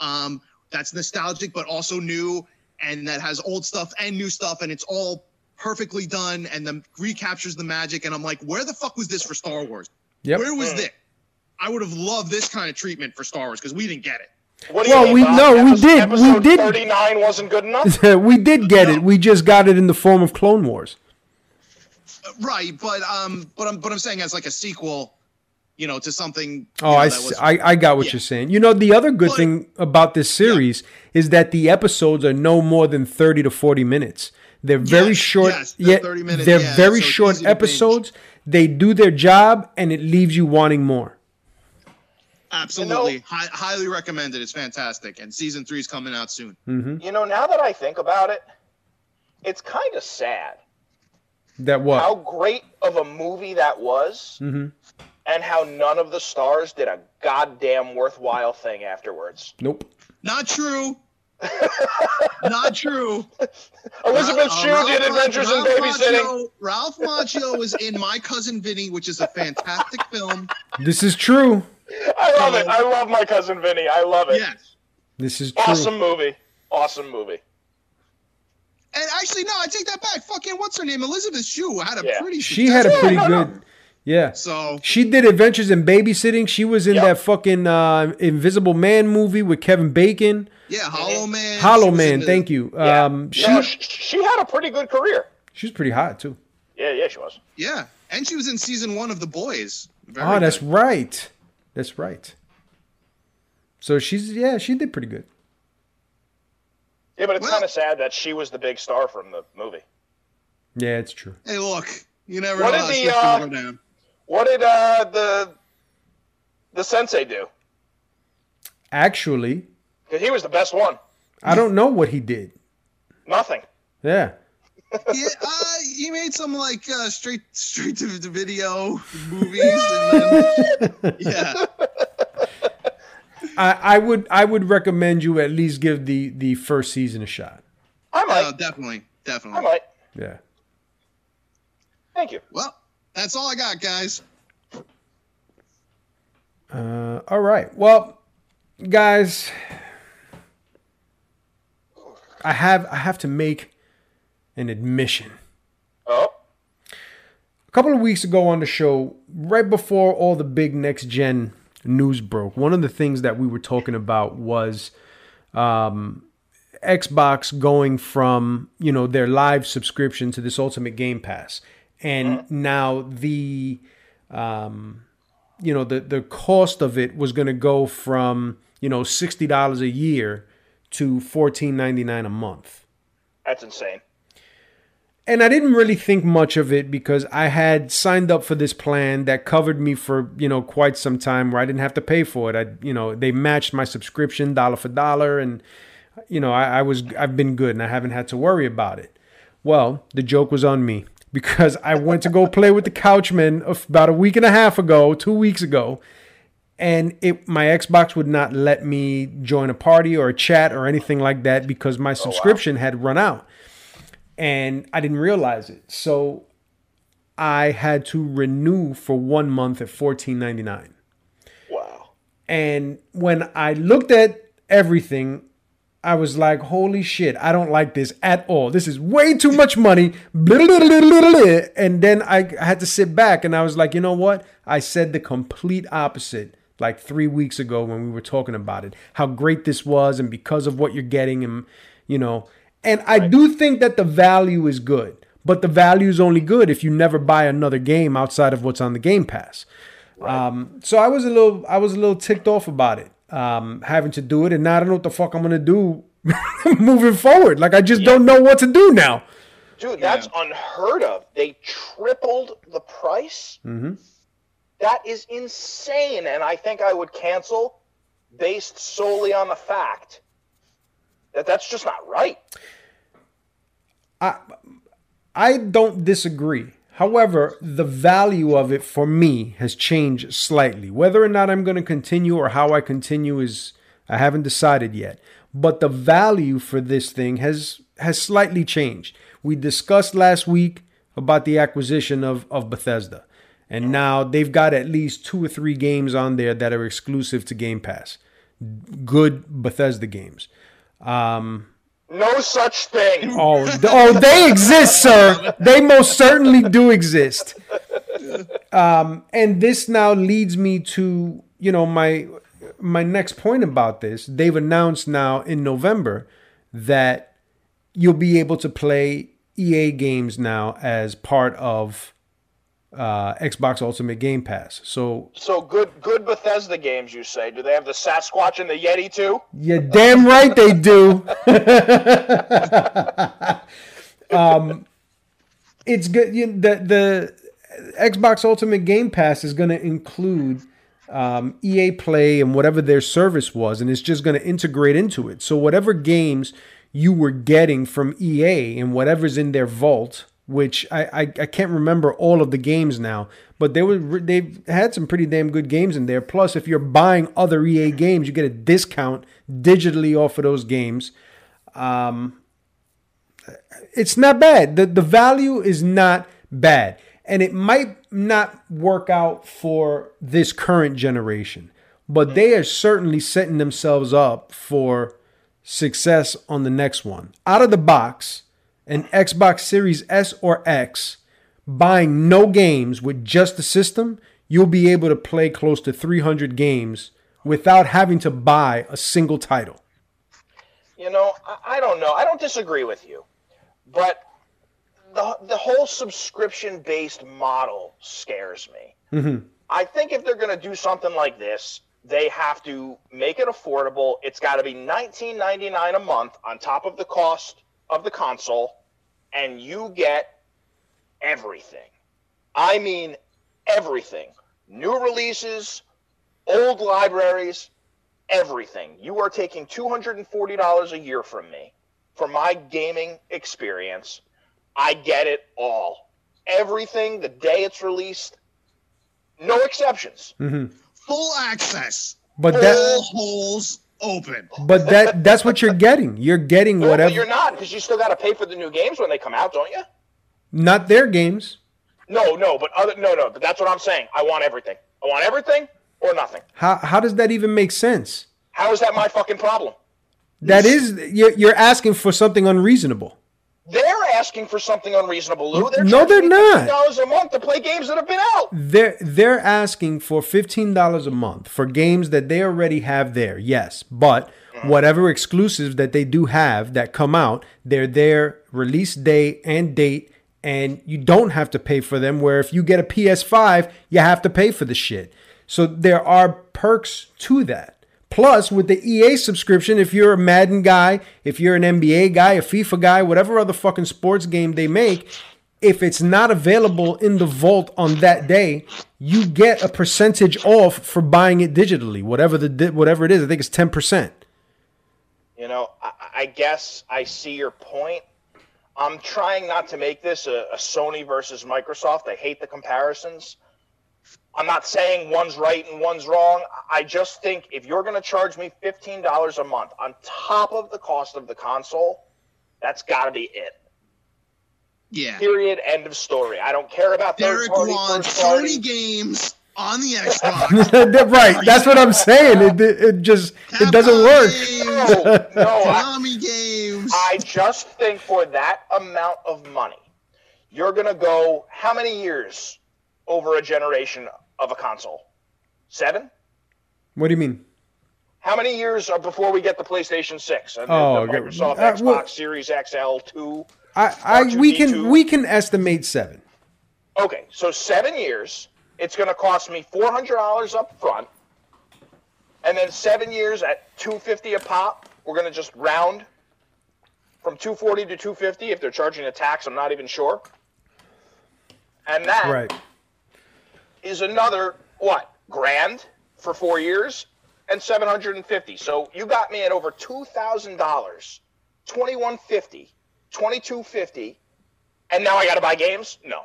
Um, that's nostalgic, but also new, and that has old stuff and new stuff, and it's all perfectly done, and then recaptures the magic. And I'm like, where the fuck was this for Star Wars? Yep. Where was this? I would have loved this kind of treatment for Star Wars because we didn't get it. What do you Well, mean, we- Bob? no, we Episode- did- we did- 39 wasn't good enough? [LAUGHS] we did get it. We just got it in the form of Clone Wars. Right, but um, but I'm but I'm saying as like a sequel, you know, to something. Oh, you know, I, that was- I, I got what Yeah. you're saying. You know, the other good But- thing about this series is that the episodes are no more than 30 to 40 minutes. They're very Yes, short. yes, they're yeah, 30 minutes, they're yeah, very so short easy to binge. episodes. They do their job and it leaves you wanting more. Absolutely hi- highly recommended. It's fantastic, and season three is coming out soon. You know, now that I think about it, it's kind of sad That what? how great of a movie that was mm-hmm. and how none of the stars did a goddamn worthwhile thing afterwards. Nope. Not true. [LAUGHS] Not true. Elizabeth Uh, Shue Ralph- did Adventures in Ralph Babysitting. Macchio- Ralph Macchio was in My Cousin Vinny, which is a fantastic film. This is true. I love it. I love my cousin Vinny. I love it. Yes. This is true. Awesome movie. Awesome movie. And actually, no, I take that back. Fucking what's her name? Elizabeth Shue had a Yeah. pretty. She had a successful- pretty no, no. good. Yeah. So She did Adventures in Babysitting. She was in Yep. that fucking uh, Invisible Man movie with Kevin Bacon. yeah, Hollow Man. Hollow she was Man, the- thank you. Yeah. Um, she, no, she, she had a pretty good career. she was pretty hot too. Yeah, yeah, she was. Yeah, and she was in season one of The Boys. Very oh, that's good. right. That's right. So she's yeah, she did pretty good. Yeah, but it's Well- kind of sad that she was the big star from the movie. Yeah, it's true. Hey, look, you never What know did the, uh, gonna go. What did uh, the the sensei do? Actually, Because he was the best one. I don't know what he did. Nothing. Yeah. yeah, uh, he made some like uh, straight straight to the video movies, and then, [LAUGHS] yeah, I, I would I would recommend you at least give the the first season a shot. I might. no, definitely, I definitely. might. Yeah. Thank you. Well, that's all I got, guys. Uh, all right. Well, guys, I have I have to make an admission. Oh, A couple of weeks ago on the show, right before all the big next gen news broke, one of the things that we were talking about was um, Xbox going from you know their live subscription to this Ultimate Game Pass, and now the um, you know the the cost of it was going to go from you know sixty dollars a year to fourteen ninety nine a month. that's insane. And I didn't really think much of it because I had signed up for this plan that covered me for, you know, quite some time where I didn't have to pay for it. I, you know, they matched my subscription dollar for dollar and, you know, I, I was, I've been good and I haven't had to worry about it. Well, the joke was on me [LAUGHS] because I went to go play with the Couchman about a week and a half ago, two weeks ago, and it my Xbox would not let me join a party or a chat or anything like that because my oh, subscription had run out and I didn't realize it. So I had to renew for one month at fourteen ninety nine. Wow. And when I looked at everything, I was like, holy shit, I don't like this at all. This is way too much money. [LAUGHS] And then I had to sit back and I was like, you know what? I said the complete opposite like three weeks ago when we were talking about it. How great this was, and because of what you're getting, and you know, and I do think that the value is good, but the value is only good if you never buy another game outside of what's on the Game Pass. Um, so I was a little, I was a little ticked off about it, um, having to do it, and now I don't know what the fuck I'm gonna do [LAUGHS] moving forward. Like I just don't know what to do now. Dude, that's unheard of. They tripled the price. Mm-hmm. That is insane. And I think I would cancel based solely on the fact that that's just not right. I don't disagree. However, the value of it for me has changed slightly. Whether or not I'm going to continue or how I continue is I haven't decided yet. But the value for this thing has has slightly changed. We discussed last week about the acquisition of of Bethesda. And now they've got at least two or three games on there that are exclusive to Game Pass. Good Bethesda games. Um, No such thing. [LAUGHS] Oh, oh, they exist, sir. They most certainly do exist. Um, and this now leads me to you know my my next point about this. They've announced now in November that you'll be able to play EA games now as part of uh, Xbox Ultimate Game Pass. So So good, good Bethesda games, you say? Do they have the Sasquatch and the Yeti too? You're damn right they do. [LAUGHS] um, it's good. You, the the Xbox Ultimate Game Pass is going to include um, EA Play and whatever their service was, and it's just going to integrate into it. So whatever games you were getting from EA and whatever's in their vault, which I, I, I can't remember all of the games now, but they were they've had some pretty damn good games in there. Plus, if you're buying other EA games, you get a discount digitally off of those games. Um, it's not bad. The the value is not bad. And it might not work out for this current generation, but they are certainly setting themselves up for success on the next one. Out of the box, an Xbox Series S or X, buying no games with just the system, you'll be able to play close to 300 games without having to buy a single title. You know, I, don't know. I don't disagree with you, but the the whole subscription based model scares me. Mm-hmm. I think if they're going to do something like this, they have to make it affordable. It's got to be nineteen ninety nine a month on top of the cost of the console, and you get everything. I mean, everything. New releases, old libraries, everything. You are taking two hundred and forty dollars a year from me for my gaming experience. I get it all. Everything the day it's released, no exceptions. Mm-hmm. Full access. But All that holes open. but that that's what you're getting. You're getting No, but whatever you're not because you still got to pay for the new games when they come out, don't you? not their games. No, no, but other no, no. But that's what I'm saying. I want everything. I want everything. or nothing. How how does that even make sense? How is that my fucking problem? That is you're, you're asking for something unreasonable. They're asking for something unreasonable, Lou. They're No, they're not. dollars a month to play games that have been out. They're they're asking for fifteen dollars a month for games that they already have there. Yes, but mm-hmm. whatever exclusives that they do have that come out, they're there release day and date, and you don't have to pay for them. Where if you get a PS5, you have to pay for the shit. So there are perks to that. Plus, with the EA subscription, if you're a Madden guy, if you're an NBA guy, a FIFA guy, whatever other fucking sports game they make, if it's not available in the vault on that day, you get a percentage off for buying it digitally, whatever the whatever it is. I think it's ten percent. You know, I, I guess I see your point. I'm trying not to make this a, a Sony versus Microsoft. I hate the comparisons. I'm not saying one's right and one's wrong. I just think if you're going to charge me $15 a month on top of the cost of the console, that's got to be it. Yeah. Period. End of story. I don't care about third Derek party, wants first party. Games on the Xbox. [LAUGHS] right, that's what I'm saying. It, it, it just it doesn't work. Games, No, no, I, games. I just think for that amount of money, you're going to go how many years over a generation of a console? Seven? What do you mean? How many years are before we get the PlayStation 6 and Oh, the okay. Microsoft Uh, Xbox well- Series XL 2? I, I we can we can estimate seven. Okay, so seven years. It's going to cost me four hundred dollars up front, and then seven years at two fifty a pop. We're going to just round from two forty to two fifty. If they're charging a tax, I'm not even sure. And that is another what grand for four years and seven hundred and fifty. So you got me at over two thousand dollars, twenty one fifty, twenty two fifty, and now I got to buy games. No,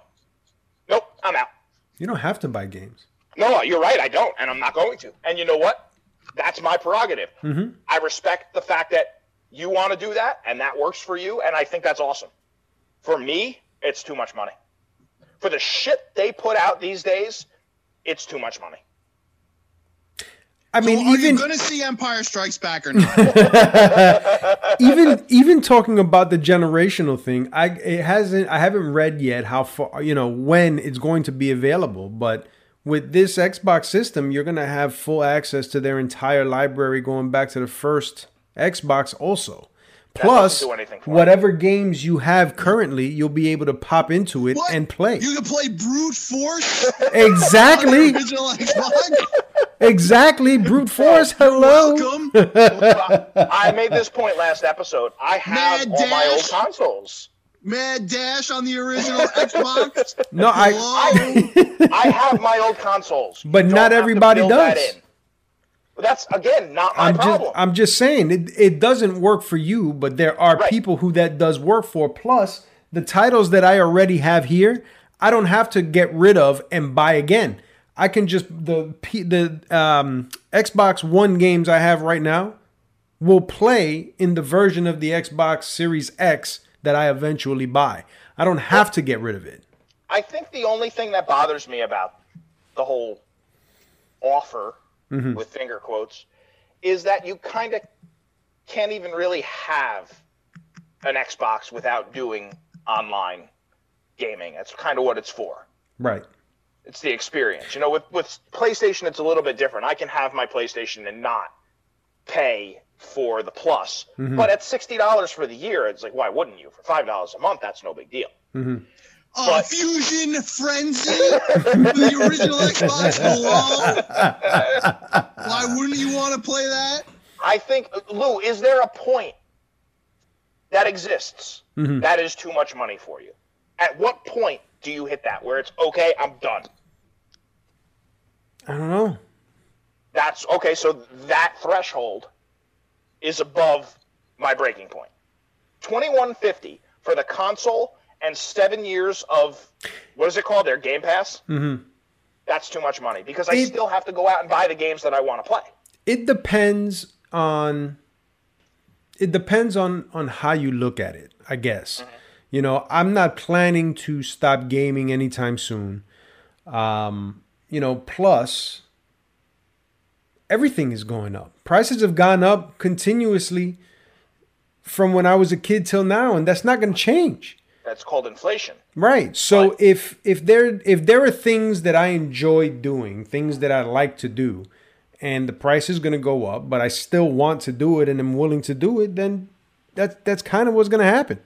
nope, I'm out. You don't have to buy games. No, you're right. I don't, and I'm not going to. And you know what? That's my prerogative. Mhm. I respect the fact that you want to do that, and that works for you, and I think that's awesome. For me, it's too much money. For the shit they put out these days, it's too much money. I mean, so are even you going to see Empire Strikes Back or not? [LAUGHS] even even talking about the generational thing, I it hasn't I haven't read yet how far you know when it's going to be available, but with this Xbox system, you're gonna have full access to their entire library going back to the first Xbox also. Plus, do anything for me. whatever games you have currently, you'll be able to pop into it What? and play. You can play brute force. Exactly. [LAUGHS] on the original Xbox. Exactly, brute force. Hello. Welcome. I made this point last episode. I have Mad all my old consoles. Mad Dash on the original [LAUGHS] Xbox. No, I. Hello? I have my old consoles. You But don't not have to everybody that does. But that's again not my I'm just problem. I'm just saying it, it doesn't work for you, but there are Right. people who that does work for. Plus, the titles that I already have here, I don't have to get rid of and buy again. I can just the P, the um, Xbox One games I have right now will play in the version of the Xbox Series X that I eventually buy. I don't have to get rid of it. I think the only thing that bothers me about the whole offer Mm-hmm. with finger quotes is that you kind of can't even really have an Xbox without doing online gaming. That's kind of what it's for. Right. It's the experience. You know, with with PlayStation, it's a little bit different. I can have my PlayStation and not pay for the plus. Mm-hmm. But at sixty dollars for the year, it's like, why wouldn't you? For five dollars a month, that's no big deal. Uh, But- Fusion Frenzy with the original [LAUGHS] Xbox Hello. Why wouldn't you want to play that? I think, Lou, is there a point that exists that is too much money for you? At what point do you hit that where it's okay, I'm done? I don't know. That's okay, so that threshold is above my breaking point. 2150 for the console and 7 years of what is it called? Their Game Pass? Mm-hmm. That's too much money because I It- still have to go out and buy the games that I want to play. it depends on it depends on on how you look at it i guess you know i'm not planning to stop gaming anytime soon um you know plus everything is going up. Prices have gone up continuously from when I was a kid till now, and that's not going to change. That's called inflation. Right. So if if there if there are things that I enjoy doing, things that I like to do, and the price is going to go up, but I still want to do it and I'm willing to do it, then that's that's kind of what's going to happen.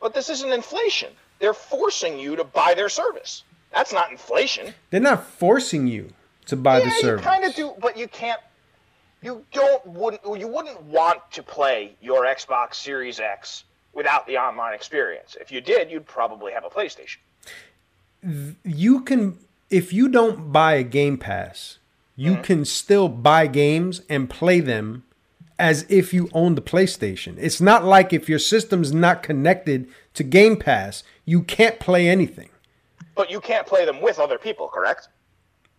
But this isn't inflation. They're forcing you to buy their service. That's not inflation. They're not forcing you to buy the yeah, service. you kind of do, but you can't. You don't wouldn't you wouldn't want to play your Xbox Series X without the online experience. If you did, you'd probably have a PlayStation. you can if you don't buy a game pass you Mm-hmm. can still buy games and play them as if you own the playstation it's not like if your system's not connected to game pass you can't play anything But you can't play them with other people, correct?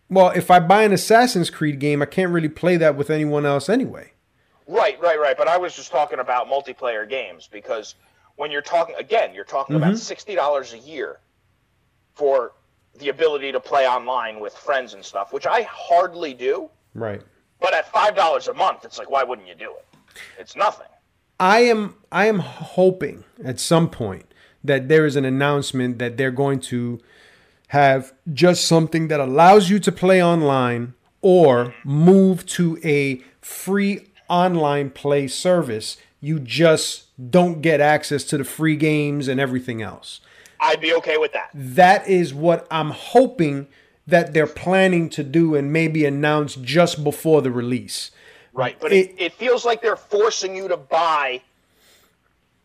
well if i buy an assassin's creed game i can't really play that with anyone else anyway Right, right, right. But I was just talking about multiplayer games because when you're talking again, you're talking Mm-hmm. about sixty dollars a year for the ability to play online with friends and stuff, which I hardly do. right But at five dollars a month, it's like, why wouldn't you do it? It's nothing. I am I am hoping at some point that there is an announcement that they're going to have just something that allows you to play online or move to a free online play service. You just don't get access to the free games and everything else. I'd be okay with that. That is what I'm hoping that they're planning to do and maybe announce just before the release. Right. But It- it, it feels like they're forcing you to buy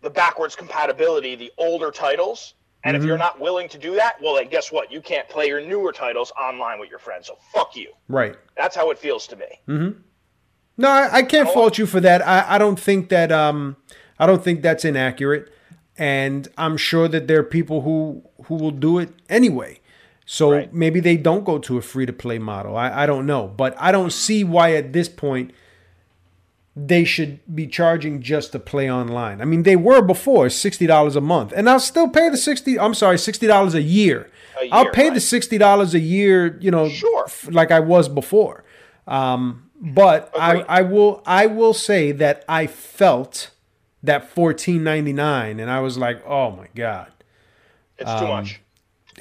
the backwards compatibility, the older titles. And Mm-hmm. if you're not willing to do that, well, then guess what? You can't play your newer titles online with your friends. So fuck you. Right. That's how it feels to me. No, I, I can't fault you for that. I, I don't think that um I don't think that's inaccurate, and I'm sure that there are people who who will do it anyway. So Right. maybe they don't go to a free to play model. I, I don't know, but I don't see why at this point they should be charging just to play online. I mean, they were before sixty dollars a month, and I'll still pay the sixty. I'm sorry, sixty dollars a year. I'll pay the sixty dollars a year. You know, Sure. f- like I was before. Um, but I, Agreed. I will I will say that I felt that fourteen ninety nine, and I was like, oh my god, It's Um, too much.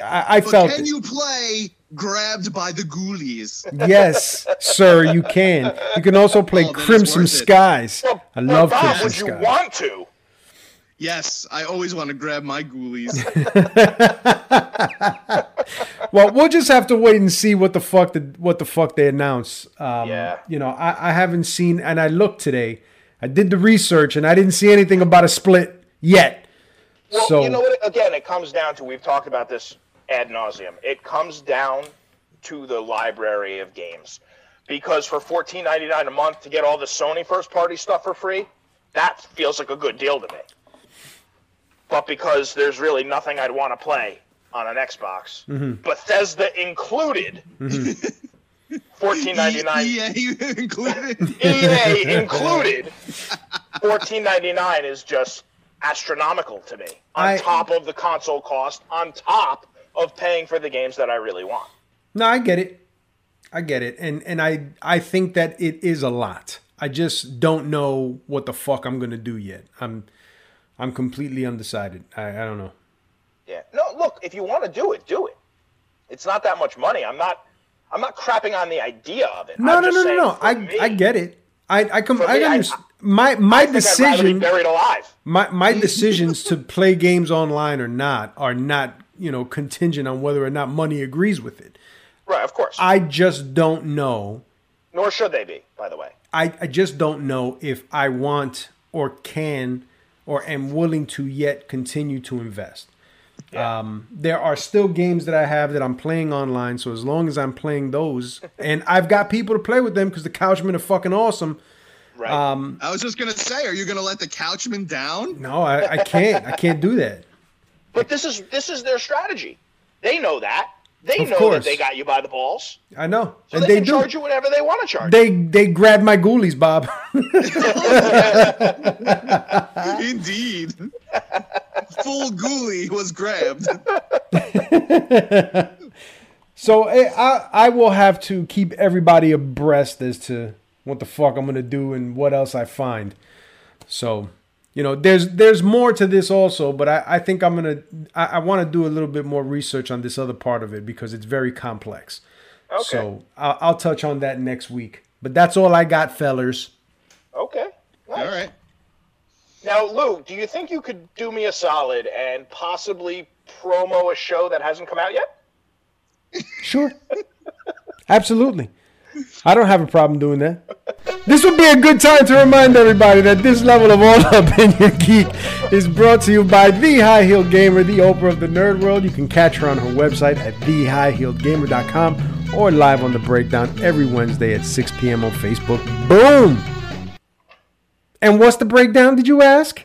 I, I But felt can it. you play grabbed by the ghoulies? yes, sir, you can. You can also [LAUGHS] play Oh, Crimson. Skies. Well, I well, love Bob, Crimson would you Skies. want to? Yes, I always want to grab my ghoulies. [LAUGHS] Well, we'll just have to wait and see what the fuck the what the fuck they announce. Um, Yeah. You know, I, I haven't seen, and I looked today. I did the research, and I didn't see anything about a split yet. Well, so you know what? Again, it comes down to we've talked about this ad nauseum. It comes down to the library of games, because for fourteen ninety nine a month to get all the Sony first party stuff for free, that feels like a good deal to me. But because there's really nothing I'd want to play on an Xbox, Mm-hmm. Bethesda included, fourteen ninety nine. EA included. [LAUGHS] EA included, fourteen ninety nine is just astronomical to me. On I- top of the console cost, on top of paying for the games that I really want. no, I get it. I get it, and and I I think that it is a lot. I just don't know what the fuck I'm gonna do yet. I'm I'm completely undecided. I, I don't know. Yeah. No, look, if you want to do it, do it. It's not that much money. I'm not. I'm not crapping on the idea of it. No, I'm no, no, no, no. I me, I get it. I I come. I me, I- My my I think I'd be decision. buried alive. my my decisions to play games online or not are not you know contingent on whether or not money agrees with it. Right, of course. I just don't know. Nor should they be, by the way. I, I just don't know if I want or can or am willing to yet continue to invest. Um, there are still games that I have that I'm playing online. So as long as I'm playing those, [LAUGHS] and I've got people to play with them because the Couchmen are fucking awesome. Right. Um, I was just gonna say, are you gonna let the couchman down? No, I, I can't. I can't do that. but this is this is their strategy. They know that. They Of know course. that they got you by the balls. I know, So and they, they can do. charge you whatever they want to charge. They they grabbed my ghoulies, Bob. [LAUGHS] [LAUGHS] Indeed. Full ghoulie was grabbed. [LAUGHS] So eh, I I will have to keep everybody abreast as to what the fuck I'm gonna do and what else I find. So, you know, there's there's more to this also, but I, I think I'm gonna I, I want to do a little bit more research on this other part of it because it's very complex. Okay. So I'll, I'll touch on that next week. But that's all I got, fellers. Okay. Nice. All right. Now, Lou, do you think you could do me a solid and possibly promo a show that hasn't come out yet? Sure. [LAUGHS] Absolutely. I don't have a problem doing that. This would be a good time to remind everybody that this level of All Up in Your Geek is brought to you by The High Heel Gamer, the Oprah of the Nerd World. You can catch her on her website at thehighheeledgamer.com or live on The Breakdown every Wednesday at 6 p.m. on Facebook. Boom! And what's the breakdown, did you ask?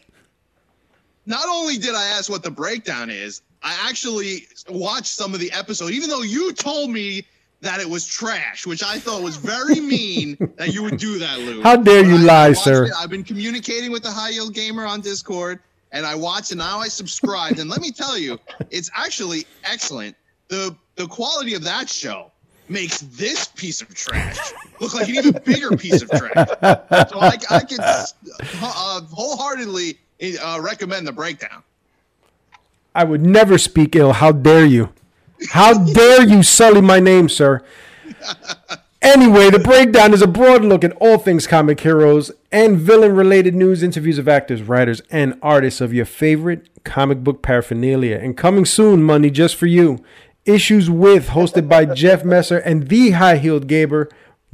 Not only did I ask what the breakdown is, I actually watched some of the episode, even though you told me that it was trash, which I thought was very mean that you would do that, Lou. How dare But you I lie, sir. it. I've been communicating with the High Heel Gamer on Discord, and I watched, and now I subscribed. and let me tell you, it's actually excellent. the The quality of that show makes this piece of trash look like an even bigger piece of trash. So I, I can uh, wholeheartedly uh, recommend the breakdown. I would never speak ill. How dare you? How dare you sully my name, sir? Anyway, the breakdown is a broad look at all things comic heroes and villain related news, interviews of actors, writers, and artists of your favorite comic book paraphernalia. And coming soon, money just for you. Issues with, hosted by [LAUGHS] Jeff Messer and the high heeled gamer,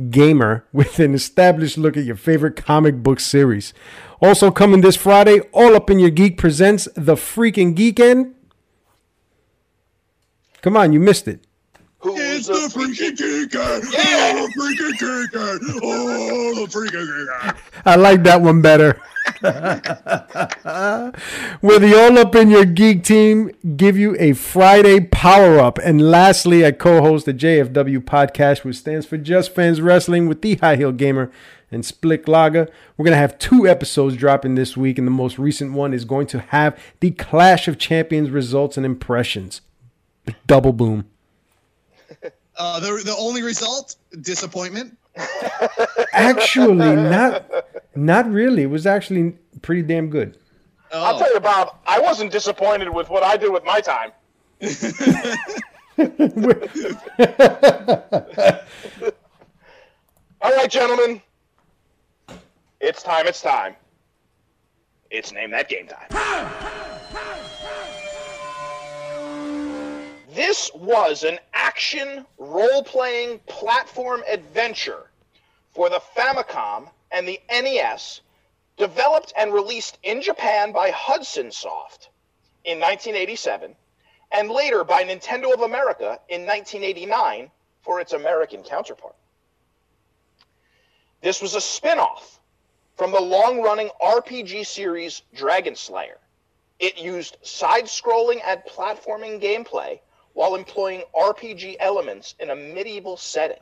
gamer with an established look at your favorite comic book series. Also coming this Friday, All Up in Your Geek presents The Freaking Geekend. Come on, you missed it. Who's It's the freaking geeker! Yeah! Oh, the freaking geeker! Oh, the freaking geeker! [LAUGHS] I like that one better. [LAUGHS] Where the All Up in Your Geek team give you a Friday power up. And lastly, I co host the JFW podcast, which stands for Just Fans Wrestling with the High Heel Gamer and Split Lager. We're going to have two episodes dropping this week, and the most recent one is going to have the Clash of Champions results and impressions. Double boom. [LAUGHS] Uh, the, the only result, disappointment. [LAUGHS] Actually, not not really. It was actually pretty damn good. I'll Oh, tell you, Bob, I wasn't disappointed with what I did with my time. [LAUGHS] All right, gentlemen. It's time, it's time. It's name that game time. This was an action role playing platform adventure for the Famicom and the NES, developed and released in Japan by Hudson Soft in 1987, and later by Nintendo of America in 1989 for its American counterpart. This was a spin off from the long running RPG series Dragon Slayer. It used side scrolling and platforming gameplay while employing RPG elements in a medieval setting.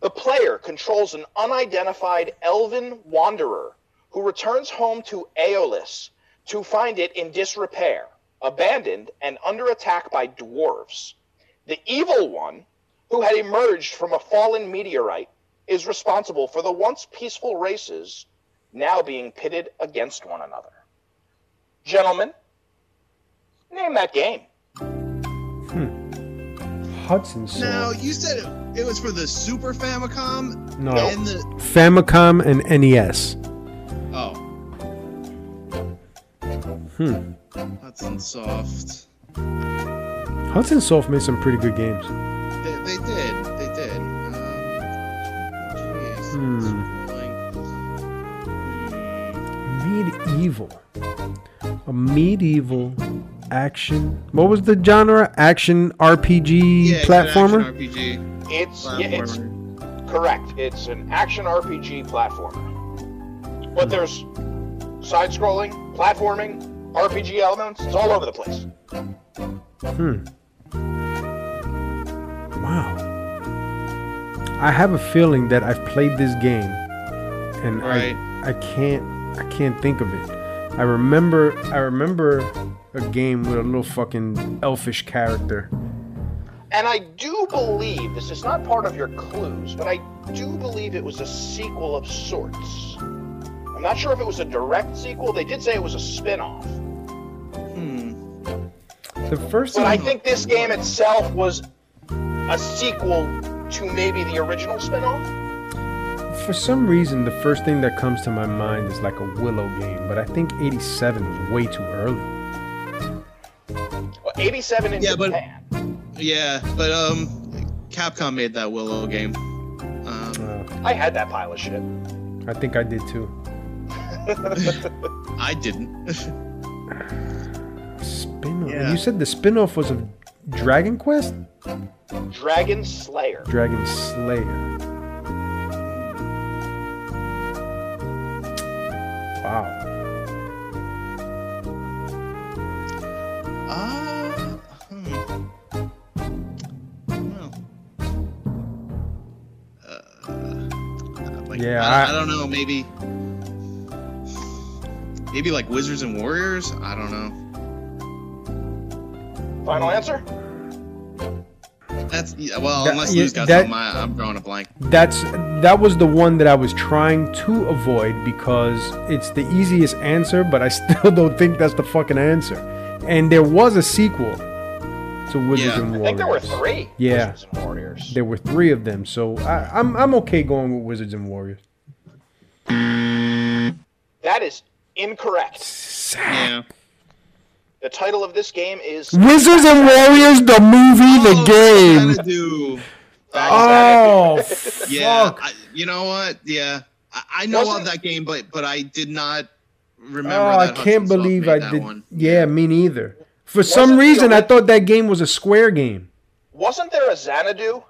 The player controls an unidentified elven wanderer who returns home to Eolis to find it in disrepair, abandoned, and under attack by dwarves. The evil one, who had emerged from a fallen meteorite, is responsible for the once peaceful races now being pitted against one another. Gentlemen, name that game. Hudson Soft. now you said it, it was for the Super Famicom No. and the Famicom and NES. oh. Hmm. Hudson Soft. Hudson Soft made some pretty good games. They, they did. They did. Um, jeez. Hmm. Medieval. A medieval action. What was the genre? Action RPG Yeah, it's an action platformer? RPG. It's yeah, it's correct. It's an action RPG platformer. But there's side-scrolling, platforming, RPG elements. It's all over the place. Hmm. Wow. I have a feeling that I've played this game, and Right. I I can't I can't think of it. I remember I remember a game with a little fucking elfish character. and I do believe this is not part of your clues, but I do believe it was a sequel of sorts. I'm not sure if it was a direct sequel. They did say it was a spin-off. The first But I think this game itself was a sequel to maybe the original spin-off. For some reason, the first thing that comes to my mind is like a Willow game, but I think 87 was way too early. Well, 87 in Yeah, but- Japan. Yeah, but um, Capcom made that Willow game. Um, Uh, I had that pile of shit. I think I did too. [LAUGHS] I didn't. Spin-off. Yeah. You said the spin-off was of Dragon Quest? Dragon Slayer. Dragon Slayer. Wow. Uh, hmm. Well, uh, like, Yeah, I, I- I don't know. Maybe, maybe like Wizards and Warriors. I don't know. Final answer? That's yeah, well, That- unless yeah, Lou's got that- something, I, I'm drawing a blank. That's that was the one that I was trying to avoid because it's the easiest answer, but I [LAUGHS] still don't think that's the fucking answer. And there was a sequel to Wizards Yeah. and Warriors. I think there were three. Yeah. Wizards and Warriors. There were three of them, so I, I'm I'm okay going with Wizards and Warriors. That is incorrect. Yeah. The title of this game is Wizards and Warriors, the movie, the Oh, game. Xanadu. Oh, [LAUGHS] Yeah, fuck. I, you know what? Yeah, I, I know of that game, but but I did not remember. Oh, I can't Hudson believe I did. One. Yeah, me neither. For some Wasn't the reason, I thought that game was a Square game. Wasn't there a Xanadu?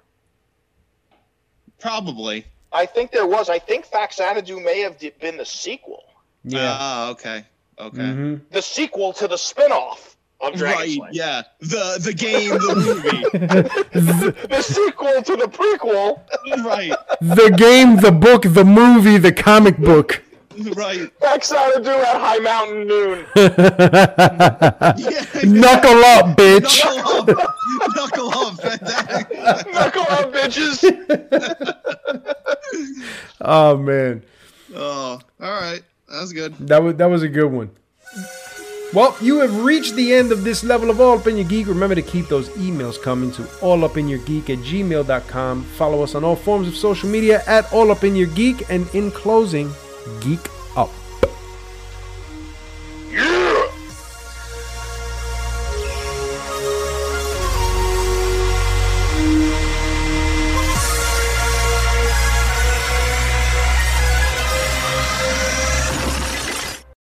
Probably. I think there was. I think Faxanadu may have been the sequel. Yeah. Ah, okay. Okay. hmm The sequel to the spin-off of Dragon Right. Slayer. Yeah. The the game, the movie. [LAUGHS] The sequel to the prequel. right. The game, the book, the movie, the comic book. Right. Faxanadu at High Mountain Noon. Yeah. Knuckle up, bitch. Knuckle up. Knuckle up. Fantastic. Knuckle up, bitches. [LAUGHS] Oh man, Oh, all right. That was good. that was that was a good one. Well, you have reached the end of this level of All Up in Your Geek. Remember to keep those emails coming to allupinyourgeek at gmail.com. Follow us on all forms of social media at All Up in Your Geek. And in closing, geek